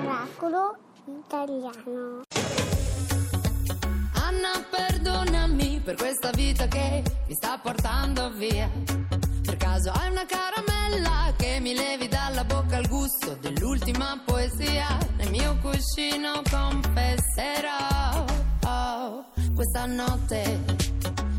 Miracolo italiano. Anna, perdonami per questa vita che mi sta portando via. Per caso hai una caramella che mi levi dalla bocca il gusto dell'ultima poesia. Nel mio cuscino confesserò oh, questa notte.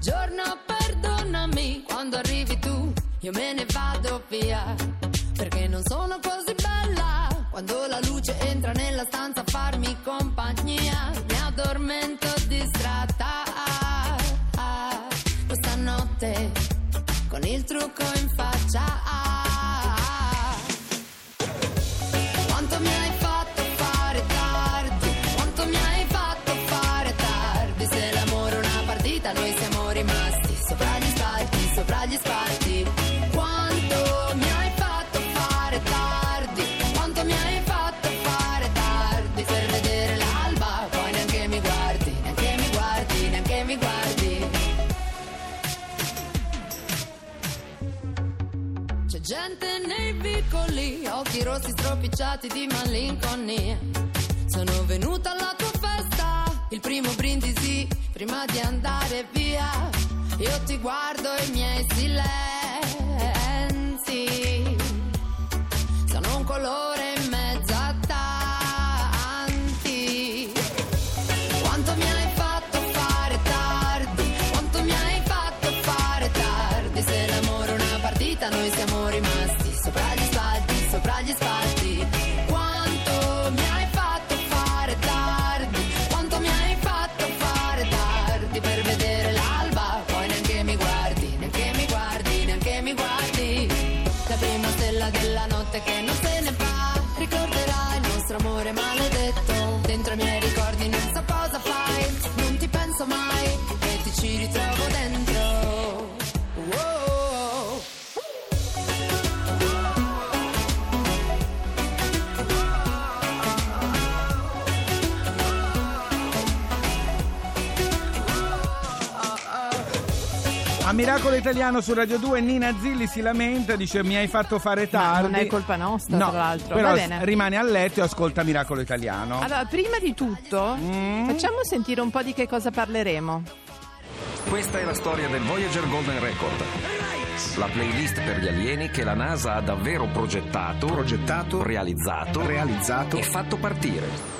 Giorno, perdonami quando arrivi tu, io me ne vado via. Perché non sono così bella quando la luce entra nella stanza a farmi compagnia. Mi addormento distratta questa notte con il trucco in faccia. Stropicciati di malinconia. Sono venuta alla tua festa, il primo brindisi prima di andare via. Io ti guardo i miei silenzi. Sono un colore Miracolo Italiano su Radio 2 Nina Zilli si lamenta, dice mi hai fatto fare tardi. non è colpa nostra, no, tra l'altro. Però Va bene. rimane a letto e ascolta Miracolo Italiano. Allora, prima di tutto, Mm. facciamo sentire un po' di che cosa parleremo. Questa è la storia del Voyager Golden Record. La playlist per gli alieni che la NASA ha davvero progettato, Progettato, realizzato, realizzato e fatto partire.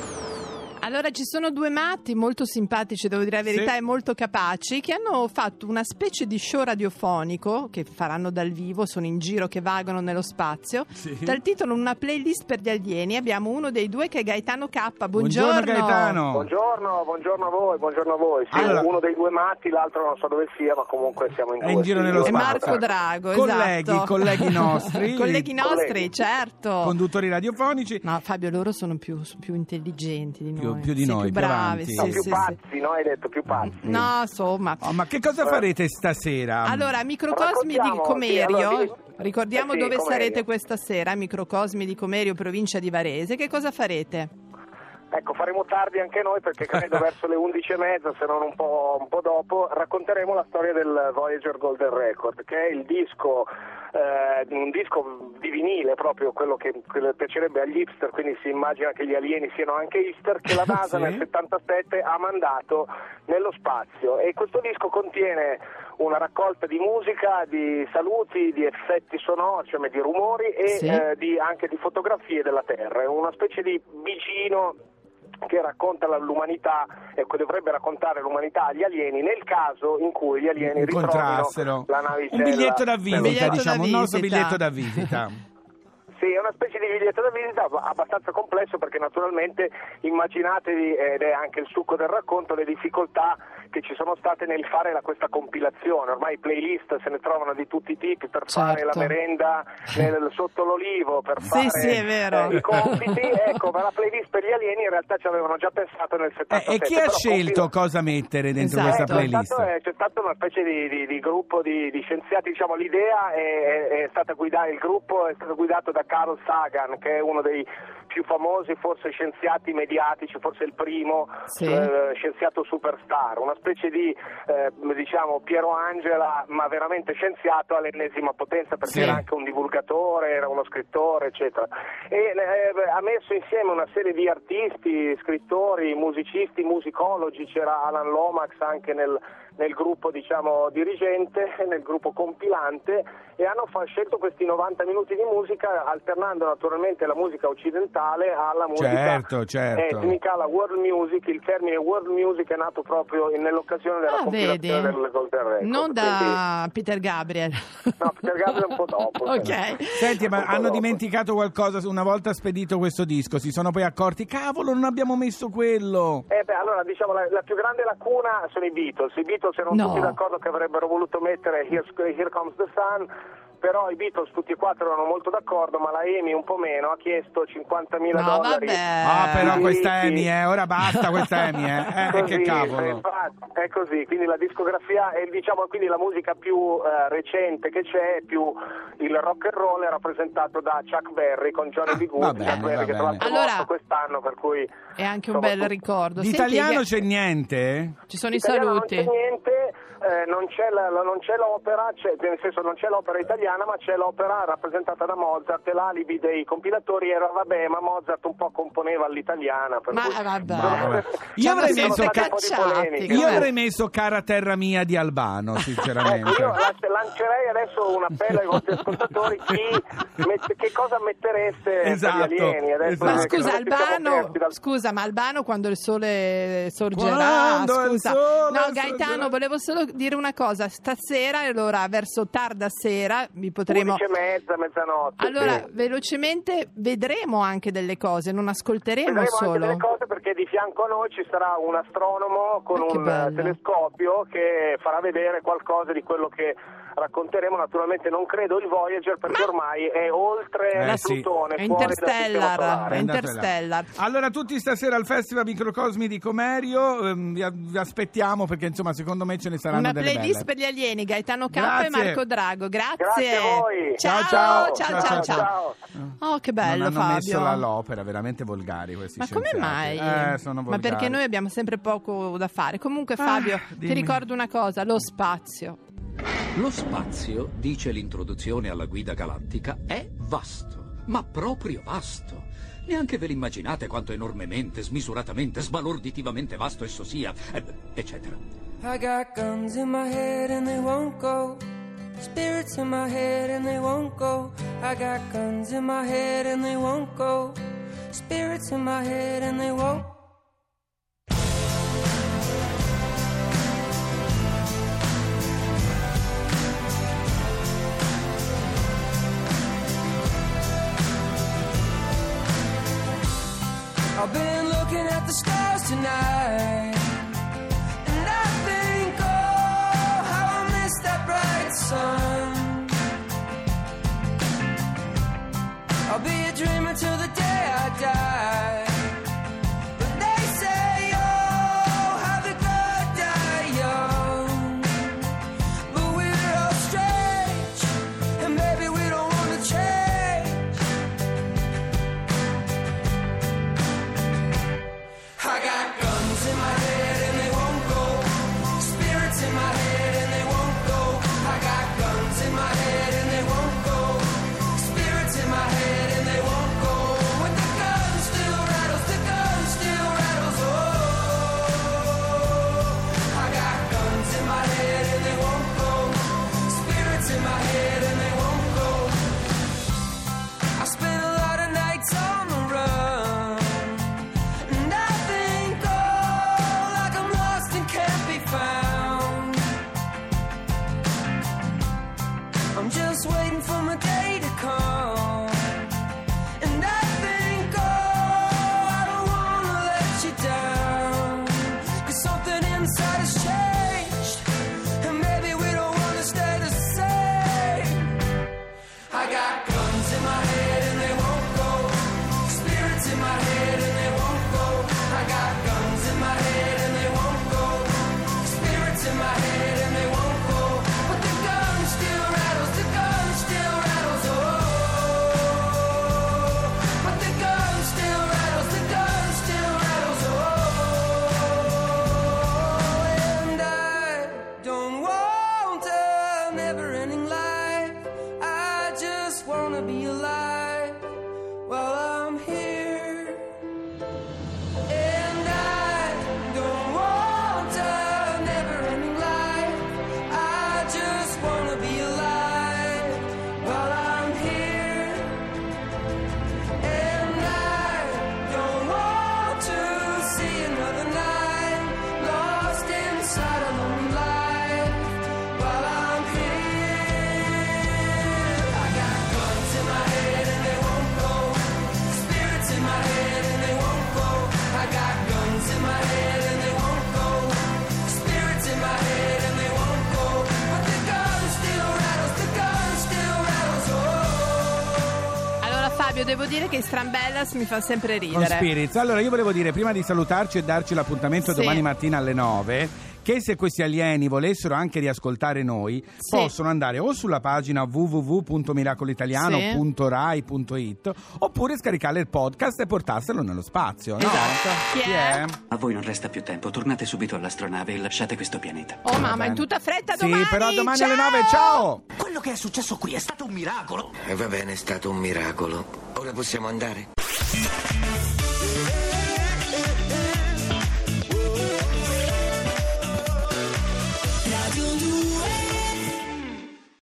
Allora, ci sono due matti molto simpatici, devo dire la verità, Sì. e molto capaci, che hanno fatto una specie di show radiofonico che faranno dal vivo, sono in giro, che vagano nello spazio, Sì. dal titolo Una playlist per gli alieni. Abbiamo uno dei due che è Gaetano K. Buongiorno. Buongiorno Gaetano. Buongiorno, buongiorno a voi, buongiorno a voi. Sì, Allora- uno dei due matti, l'altro non so dove sia, ma comunque siamo in È due. in giro nello io- E spazio. Marco Drago, Colleghi, esatto. colleghi nostri. colleghi nostri, Colleghi. certo. Conduttori radiofonici. No, Fabio, loro sono più, più intelligenti di noi. più di Sì, noi, più più bravi. No, più sì, sì. pazzi, no? Hai detto più pazzi. No, insomma. Oh, ma che cosa farete stasera? Allora, Microcosmi di Comerio, sì, allora, ricordiamo Eh sì, dove Comerio. sarete questa sera, Microcosmi di Comerio, provincia di Varese. Che cosa farete? Ecco, faremo tardi anche noi perché credo verso le 11 e mezza, se non un po', un po' dopo, racconteremo la storia del Voyager Golden Record, che è il disco, eh, un disco di vinile proprio, quello che, quello piacerebbe agli hipster, quindi si immagina che gli alieni siano anche hipster, che la NASA Sì. nel 77 ha mandato nello spazio e questo disco contiene una raccolta di musica, di saluti, di effetti sonori, cioè di rumori e Sì. eh, di- anche di fotografie della Terra, è una specie di vicino che racconta l'umanità e che dovrebbe raccontare l'umanità agli alieni nel caso in cui gli alieni ritrovino Incontrassero. la navicella. Un biglietto da visita, biglietto diciamo, da un nostro biglietto da visita. Sì, è una specie di biglietto da visita abbastanza complesso perché naturalmente immaginatevi, ed è anche il succo del racconto, le difficoltà che ci sono state nel fare la- questa compilazione. Ormai playlist se ne trovano di tutti i tipi per fare la Certo. merenda nel- sotto l'olivo, per Sì, fare sì, eh, i compiti. ecco, ma la playlist per gli alieni in realtà ci avevano già pensato nel Eh, 77. e chi ha scelto compila- cosa mettere dentro Esatto. questa playlist? eh, c'è stata una specie di, di- di gruppo di, di scienziati, diciamo l'idea è, è- è stata guidata, il gruppo è stato guidato da Carl Sagan che è uno dei più famosi forse scienziati mediatici, forse il primo Sì. eh, scienziato superstar, una specie di eh, diciamo Piero Angela, ma veramente scienziato all'ennesima potenza perché Sì. era anche un divulgatore, era uno scrittore, eccetera. E eh, ha messo insieme una serie di artisti, scrittori, musicisti, musicologi, c'era Alan Lomax anche nel, nel gruppo diciamo dirigente, nel gruppo compilante e hanno fa- scelto questi 90 minuti di musica alternando naturalmente la musica occidentale alla musica Certo, certo. etnica, la world music, il termine world music è nato proprio in- nell'occasione della Ah, compilazione vedi. del Golden Record. Non da Peter Gabriel. Quindi- no, Peter Gabriel un po' dopo. ok. Senti, ma hanno dopo. dimenticato qualcosa una volta spedito questo disco, si sono poi accorti, cavolo, non abbiamo messo quello. Eh beh, allora diciamo la, la più grande lacuna sono i Beatles. I Beatles erano No. tutti d'accordo che avrebbero voluto mettere Here, Here Comes the Sun, però i Beatles tutti e quattro erano molto d'accordo, ma la Amy un po' meno ha chiesto 50.000 No, dollari. vabbè. Ah, però sì, questa sì. Amy, eh, ora basta questa Amy, eh. Eh, Così, che cavolo. infatti, è così, quindi la discografia è diciamo quindi la musica più eh, recente che c'è, più il rock and roll è rappresentato da Chuck Berry con Johnny Ah, B. Good, bene, Chuck Berry che tra l'altro. Allora- morto quest'anno per cui È anche un insomma, bel ricordo. Di Senti, italiano che- c'è niente? Ci sono i saluti. Non c'è niente, eh, non, c'è la- la- non c'è l'opera, c'è- nel senso non c'è l'opera italiana, ma c'è l'opera rappresentata da Mozart e l'alibi dei compilatori era vabbè, ma Mozart un po' componeva all'italiana. per Ma cui- vabbè. Ci Io avrei messo ca-. Io avrei messo Cara terra mia di Albano, Ecco, sinceramente. io la- lancerei adesso un appello ai vostri ascoltatori, chi mette- che cosa mettereste Esatto, per gli alieni? Adesso esatto. Ma scusa, tutti siamo Albano, dal- scusa, ma Albano quando il sole sorgerà, Quando il scusa. sole no, sorgerà. Gaetano, volevo solo dire una cosa, stasera, allora verso tarda sera vi potremo 11 e mezza, mezzanotte. Allora, sì. velocemente vedremo anche delle cose, non ascolteremo Vedremo anche solo. delle cose perché di fianco a noi ci sarà un astronomo con Ah, un bello. telescopio che farà vedere qualcosa di quello che racconteremo. Naturalmente non credo il Voyager perché ormai è oltre Eh, il sì. Plutone, sistema Interstellar. Interstellar. Allora, tutti stasera al Festival Microcosmi di Comerio, ehm, vi, vi aspettiamo perché insomma secondo me ce ne saranno Una delle playlist belle. per gli alieni, Gaetano K e. Marco Drago. Grazie. Grazie a voi. Ciao, Ciao, ciao, ciao. ciao, Ciao, ciao. Oh, che bello, non hanno Fabio. messo l'opera, veramente volgari questi Ma come mai? Eh, sono Ma perché noi abbiamo sempre poco da fare. Comunque, Fabio, Ah, ti ricordo una cosa: lo spazio. Lo spazio, dice l'introduzione alla guida galattica, è vasto, ma proprio vasto. Neanche ve l'immaginate quanto enormemente, smisuratamente, sbalorditivamente vasto esso sia, eh, eccetera. I got guns in my head and they won't go. Spirits in my head and they won't go. I got guns in my head and they won't go. Spirits in my head and they won't. I've I'll be a dreamer till the day I die. my head. Fabio, devo dire che Strambellas mi fa sempre Con ridere. Spirits. Allora, io volevo dire, prima di salutarci e darci l'appuntamento Sì. domani mattina alle 9, che se questi alieni volessero anche riascoltare noi, Sì. possono andare o sulla pagina www.miracolitaliano.rai.it oppure scaricare il podcast e portarselo nello spazio. no? Esatto. Chi è? A voi non resta più tempo, tornate subito all'astronave e lasciate questo pianeta. Oh mamma, in tutta fretta Sì, domani. però domani ciao! alle 9, ciao! Quello che è successo qui è stato un miracolo. E va bene, è stato un miracolo. Ora possiamo andare?